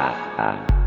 啊啊。